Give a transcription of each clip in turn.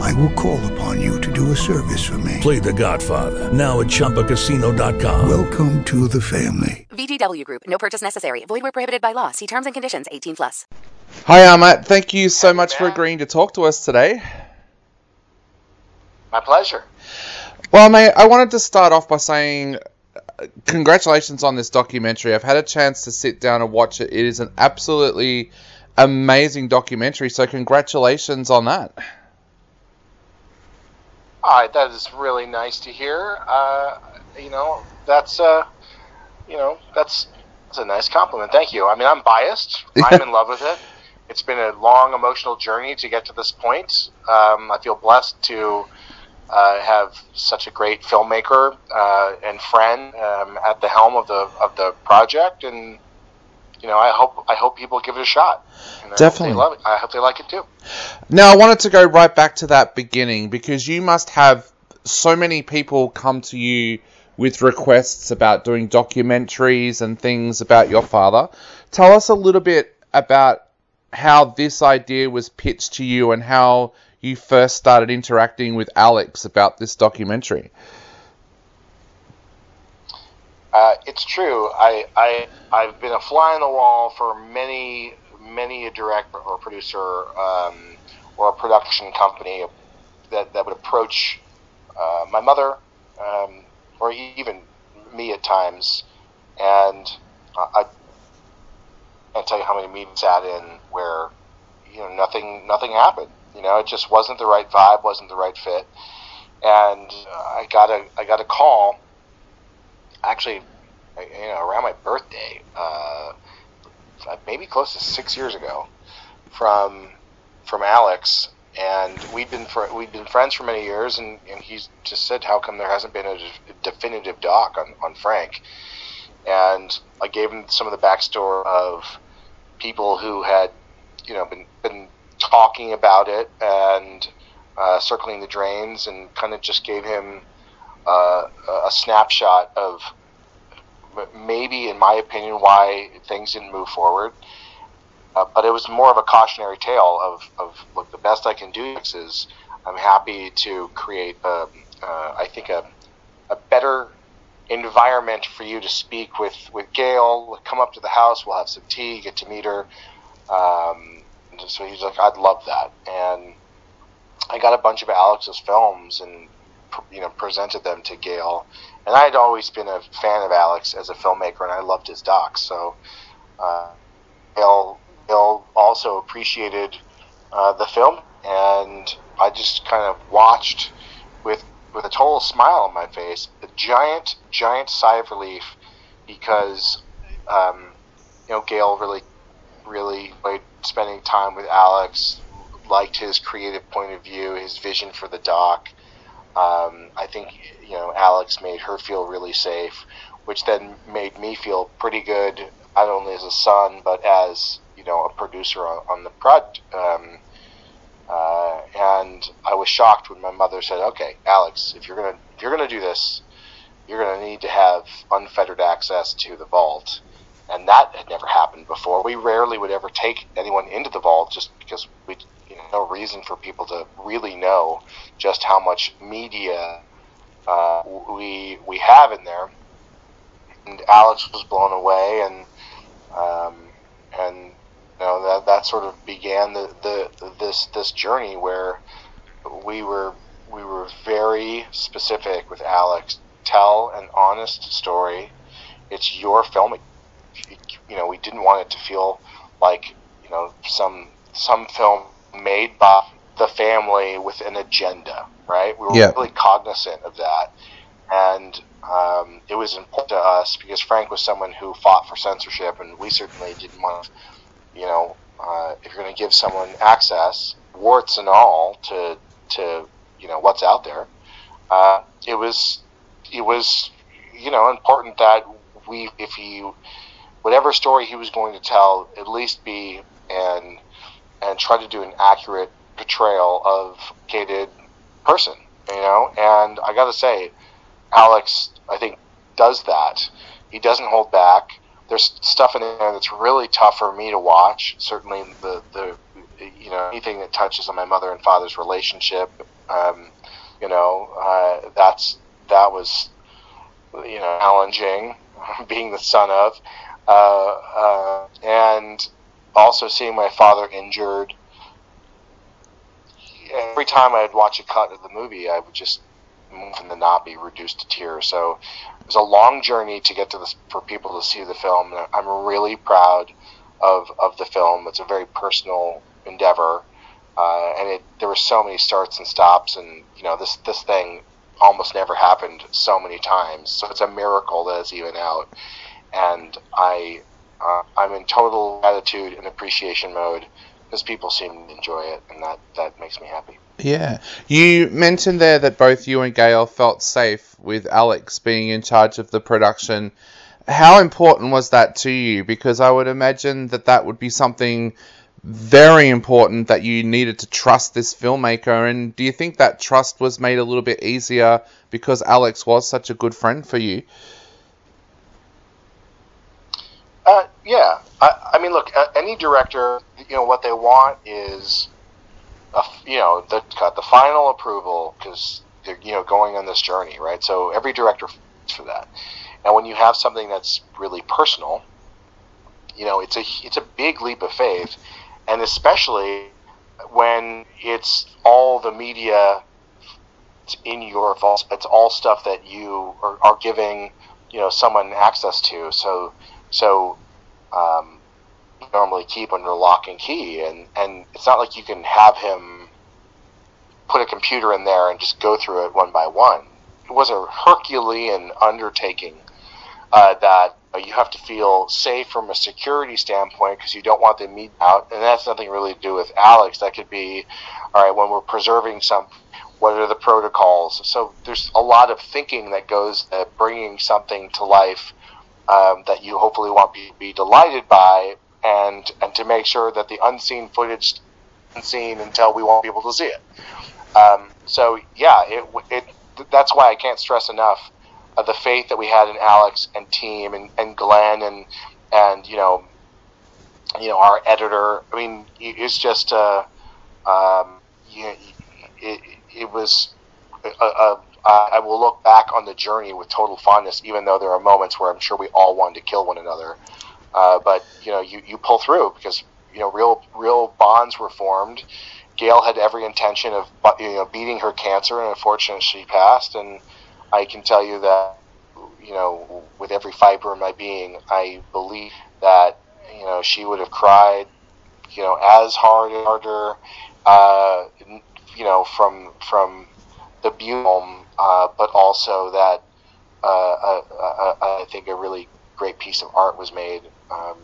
I will call upon you to do a service for me. Play The Godfather now at ChumbaCasino.com. Welcome to the family. VGW Group. No purchase necessary. Void where prohibited by law. See terms and conditions. 18 plus. Hi, Ahmet. Thank you so much for agreeing to talk to us today. My pleasure. Well, mate, I wanted to start off by saying uh, congratulations on this documentary. I've had a chance to sit down and watch it. It is an absolutely amazing documentary. So, congratulations on that. All right, that is really nice to hear. Uh, you know, that's uh, you know, that's that's a nice compliment. Thank you. I mean, I'm biased. I'm in love with it. It's been a long emotional journey to get to this point. Um, I feel blessed to uh, have such a great filmmaker uh, and friend um, at the helm of the of the project, and you know, I hope I hope people give it a shot. And I hope Definitely. love it. I hope they like it too. Now, I wanted to go right back to that beginning because you must have so many people come to you with requests about doing documentaries and things about your father. Tell us a little bit about how this idea was pitched to you and how you first started interacting with Alex about this documentary. It's true. I, I I've been a fly on the wall for many many a director or producer um, or a production company that, that would approach uh, my mother um, or even me at times, and I, I can't tell you how many meetings sat in where you know nothing nothing happened. You know, it just wasn't the right vibe, wasn't the right fit, and I got a I got a call actually, you know, around my birthday, uh, maybe close to six years ago, from from Alex, and we'd been fr- we'd been friends for many years, and, and he just said, "How come there hasn't been a de- definitive doc on, on Frank?" And I gave him some of the backstory of people who had, you know, been been talking about it and uh, circling the drains, and kind of just gave him uh, a snapshot of maybe, in my opinion, why things didn't move forward. Uh, but it was more of a cautionary tale of, of look, the best I can do is I'm happy to create, a, uh, I think, a, a better environment for you to speak with, with Gail. Come up to the house, we'll have some tea, get to meet her. Um, so he's like, I'd love that. And I got a bunch of Alex's films and you know presented them to Gail. And I had always been a fan of Alex as a filmmaker, and I loved his docs. So uh, also appreciated uh, the film, and I just kind of watched with with a total smile on my face, a giant, giant sigh of relief, because um, you know Gail really, really enjoyed spending time with Alex, liked his creative point of view, his vision for the doc. Um, I think you know Alex made her feel really safe, which then made me feel pretty good, not only as a son but as you know a producer on, on the project. Um, uh, and I was shocked when my mother said, "Okay, Alex, if you're gonna if you're gonna do this, you're gonna need to have unfettered access to the vault." And that had never happened before. We rarely would ever take anyone into the vault just because we no reason for people to really know just how much media uh, we we have in there. And Alex was blown away, and um, and you know that that sort of began the, the this this journey where we were we were very specific with Alex. Tell an honest story. It's your film. You know, we didn't want it to feel like you know some some film made by the family with an agenda, right? We were Yeah. really cognizant of that, and um, it was important to us because Frank was someone who fought for censorship, and we certainly didn't want, you know, uh, if you're going to give someone access, warts and all, to to you know what's out there, uh, it was it was you know important that we if he whatever story he was going to tell, at least be and and try to do an accurate portrayal of gated person, you know. And I got to say, Alex, I think does that. He doesn't hold back. There's stuff in there that's really tough for me to watch. Certainly, the the you know anything that touches on my mother and father's relationship, um, you know, uh, that's that was you know challenging, being the son of, uh, uh, and also seeing my father injured. Every time I'd watch a cut of the movie, I would just move and then not be reduced to tears. So it was a long journey to get to this for people to see the film. And I'm really proud of of the film. It's a very personal endeavor, uh, and it there were so many starts and stops, and you know this this thing almost never happened so many times. So it's a miracle that it's even out, and I uh, I'm in total gratitude and appreciation mode because people seem to enjoy it, and that that makes me happy. Yeah. You mentioned there that both you and Gail felt safe with Alex being in charge of the production. How important was that to you? Because I would imagine that that would be something very important that you needed to trust this filmmaker. And do you think that trust was made a little bit easier because Alex was such a good friend for you? Uh, yeah, I, I mean, look, any director, you know, what they want is, a, you know, the the final approval because they're you know going on this journey, right? So every director for that, and when you have something that's really personal, you know, it's a it's a big leap of faith, and especially when it's all the media in your vault. It's all stuff that you are, are giving, you know, someone access to. So so um, normally keep under lock and key, and and it's not like you can have him put a computer in there and just go through it one by one. It was a Herculean undertaking uh, that you have to feel safe from a security standpoint because you don't want them meet out, and that's nothing really to do with Alex. That could be, all right, when we're preserving some, what are the protocols? So there's a lot of thinking that goes at bringing something to life um, that you hopefully want to be delighted by, and and to make sure that the unseen footage unseen until we won't be able to see it. Um, so yeah, it, it that's why I can't stress enough uh, the faith that we had in Alex and team and, and Glenn and and you know you know our editor. I mean, it's just uh, um, you, it, it was a, a uh, I will look back on the journey with total fondness, even though there are moments where I'm sure we all wanted to kill one another. Uh, but you know, you, you pull through because you know real real bonds were formed. Gail had every intention of you know beating her cancer, and unfortunately she passed. And I can tell you that you know with every fiber in my being, I believe that you know she would have cried, you know, as hard and harder, uh, you know, from from the Buell uh, but also that uh, uh, I think a really great piece of art was made, um,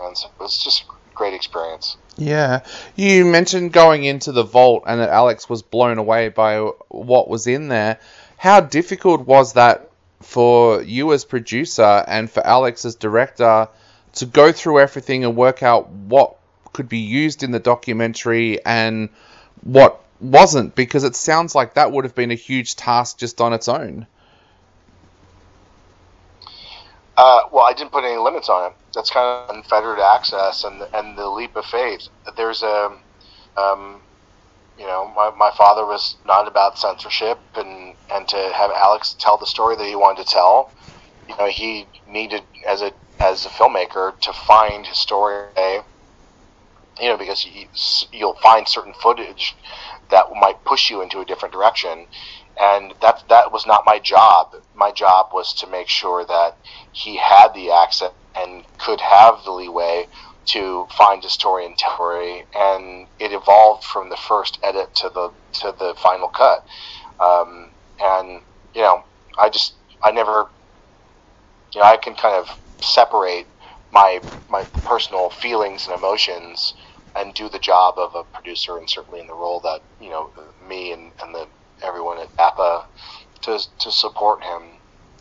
and so it was just a great experience. Yeah, you mentioned going into the vault and that Alex was blown away by what was in there. How difficult was that for you as producer and for Alex as director to go through everything and work out what could be used in the documentary and what wasn't because it sounds like that would have been a huge task just on its own. Uh, well, I didn't put any limits on it. That's kind of unfettered access and and the leap of faith. There's a, um, you know, my, my father was not about censorship and and to have Alex tell the story that he wanted to tell. You know, he needed as a as a filmmaker to find his story. You know, because he, you'll find certain footage that might push you into a different direction. And that that was not my job. My job was to make sure that he had the access and could have the leeway to find a story and tell story. And it evolved from the first edit to the to the final cut. Um, and you know, I just I never, you know, I can kind of separate my my personal feelings and emotions and do the job of a producer, and certainly in the role that you know me and, and the everyone at APA to to support him.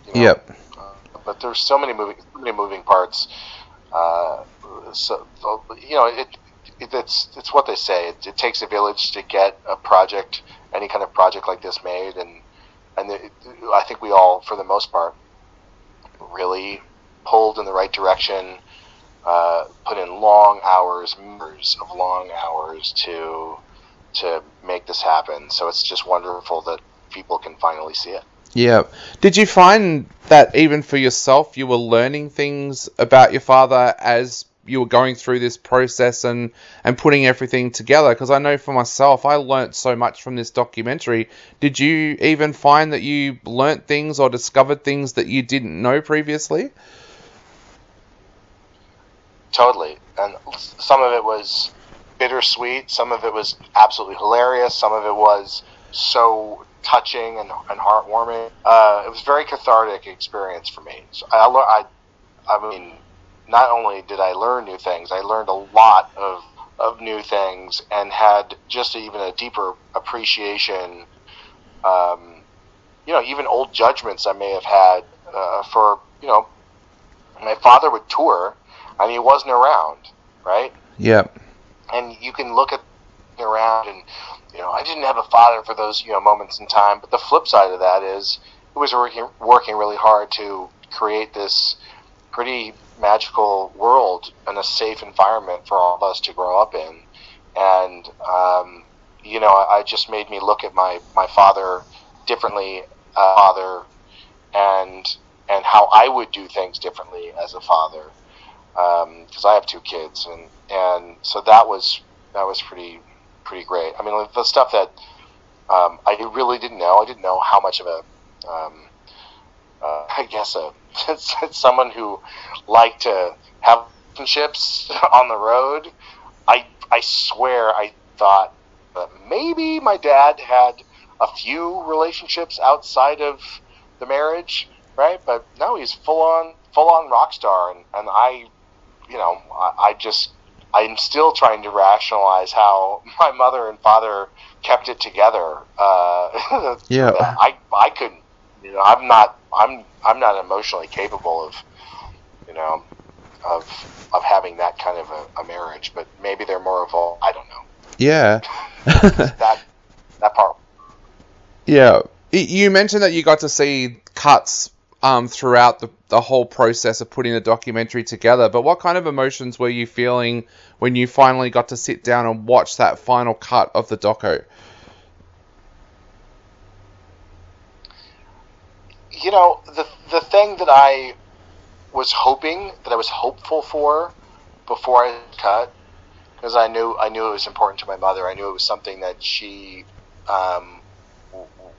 You know, yep. Uh, but there's so many moving so many moving parts. Uh, so you know, it, it it's it's what they say. It, it, takes a village to get a project, any kind of project like this made, and and it, I think we all, for the most part, really pulled in the right direction. Uh, put in long hours, years of long hours to to make this happen. So it's just wonderful that people can finally see it. Yeah. Did you find that even for yourself, you were learning things about your father as you were going through this process and, and putting everything together? Because I know for myself, I learnt so much from this documentary. Did you even find that you learnt things or discovered things that you didn't know previously? Totally. And some of it was bittersweet, some of it was absolutely hilarious, some of it was so touching and, and heartwarming. Uh, it was a very cathartic experience for me. So I, I, I mean, not only did I learn new things, I learned a lot of, of new things and had just even a deeper appreciation. Um, you know, even old judgments I may have had uh, for, you know, my father would tour and he wasn't around, right? Yep. And you can look at around and you know, I didn't have a father for those you know moments in time. But the flip side of that is, he was working working really hard to create this pretty magical world and a safe environment for all of us to grow up in. And um, you know, I, I just made me look at my my father differently, uh, father, and and how I would do things differently as a father, because um, I have two kids, and and so that was that was pretty pretty great. I mean, the stuff that um, I really didn't know. I didn't know how much of a, um, uh, I guess, a someone who liked to have relationships on the road. I I swear I thought that maybe my dad had a few relationships outside of the marriage, right? But no, he's full on full on rock star, and, and I, you know, I, I just I'm still trying to rationalize how my mother and father kept it together. Uh, yeah, I I couldn't. You know, I'm not I'm I'm not emotionally capable of you know of of having that kind of a, a marriage. But maybe they're more evolved. I don't know. Yeah, that that part. Yeah, you mentioned that you got to see cuts um, throughout the, the whole process of putting the documentary together. But what kind of emotions were you feeling when you finally got to sit down and watch that final cut of the doco? You know, the the thing that I was hoping, that I was hopeful for before I cut, because I knew I knew it was important to my mother. I knew it was something that she um,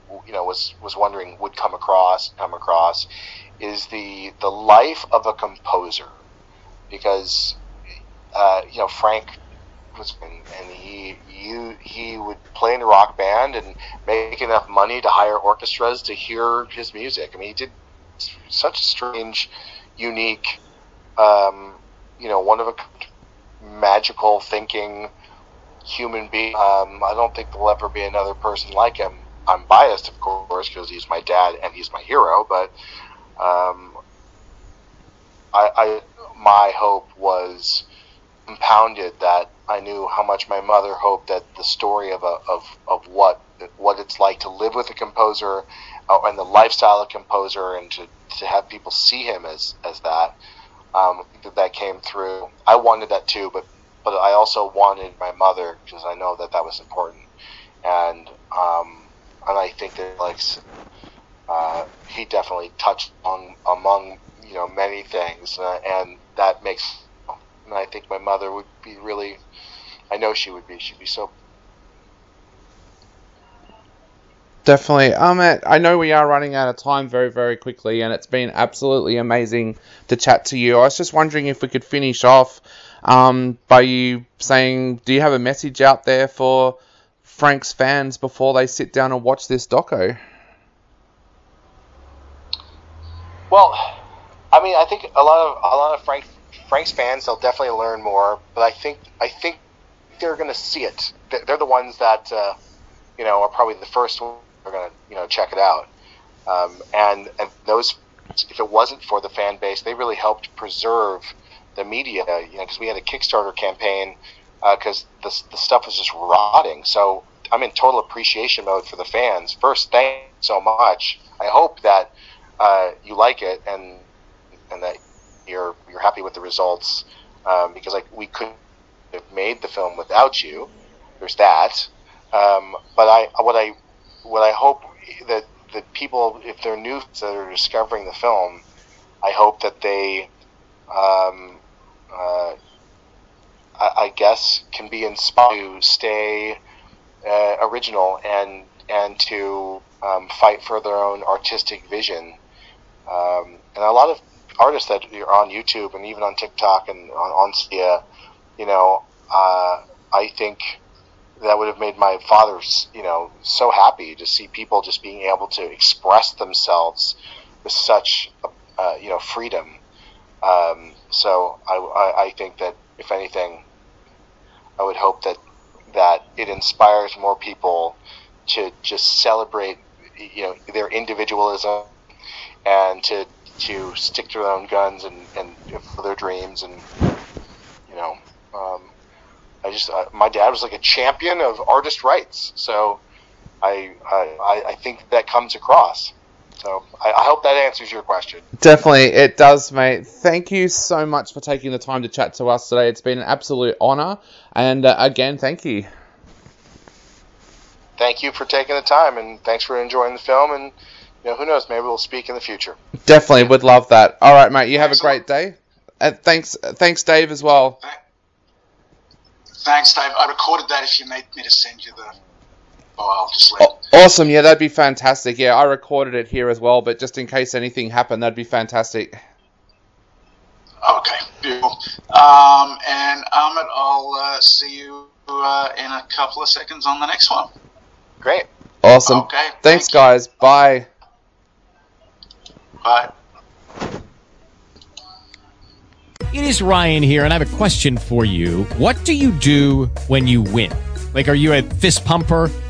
you know was was wondering would come across come across is the the life of a composer because uh, you know Frank was and he you he would play in a rock band and make enough money to hire orchestras to hear his music. I mean, he did such a strange, unique, um, you know, one of a magical thinking human being. Um, I don't think there'll ever be another person like him. I'm biased, of course, because he's my dad and he's my hero. But um, I, I, my hope was compounded that I knew how much my mother hoped that the story of a, of of what what it's like to live with a composer uh, and the lifestyle of composer and to, to have people see him as as that um, that that came through. I wanted that too, but but I also wanted my mother because I know that that was important and um, and I think that like uh, he definitely touched on among you know many things, uh, and that makes. And I think my mother would be really. I know she would be. She'd be so. Definitely. Um, I know we are running out of time very, very quickly, and it's been absolutely amazing to chat to you. I was just wondering if we could finish off um, by you saying, do you have a message out there for Frank's fans before they sit down and watch this doco? Well, I mean, I think a lot of a lot of Frank Frank's fans they'll definitely learn more, but I think I think they're going to see it. They're the ones that uh, you know are probably the first ones are going to you know check it out, um, and and those if it wasn't for the fan base, they really helped preserve the media. You know, because we had a Kickstarter campaign because uh, the the stuff was just rotting. So I'm in total appreciation mode for the fans. First, thank so much. I hope that uh, you like it and and that you're you're happy with the results um, because like we couldn't have made the film without you. There's that. Um, but I what I what I hope that that people, if they're new that are discovering the film, I hope that they, um, uh, I, I, guess, can be inspired to stay uh, original and and to um, fight for their own artistic vision. Um, and a lot of artists that are on YouTube and even on TikTok and on, on Sia, you know, uh, I think that would have made my father, you know, so happy to see people just being able to express themselves with such, uh, you know, freedom. Um, so I, I, I think that if anything, I would hope that that it inspires more people to just celebrate, you know, their individualism and to to stick to their own guns and and for their dreams and you know. Um, I just uh, my dad was like a champion of artist rights, so I I, I think that comes across. So I, I, hope that answers your question. Definitely, it does, mate. Thank you so much for taking the time to chat to us today. It's been an absolute honour, and uh, again, thank you. Thank you for taking the time, and thanks for enjoying the film. And you know, who knows, maybe we'll speak in the future. Definitely, would love that. All right, mate. You have a great day. And thanks, thanks, Dave, as well. Thanks, Dave. I recorded that. If you need me to send you the file, just let. Awesome. Yeah, that'd be fantastic. Yeah, I recorded it here as well, but just in case anything happened, that'd be fantastic. Okay, beautiful. Um, and Ahmet, I'll uh, see you uh, in a couple of seconds on the next one. Great. Awesome. Okay. Thanks, thank guys. Bye. Bye. It is Ryan here, and I have a question for you. What do you do when you win? Like, are you a fist pumper?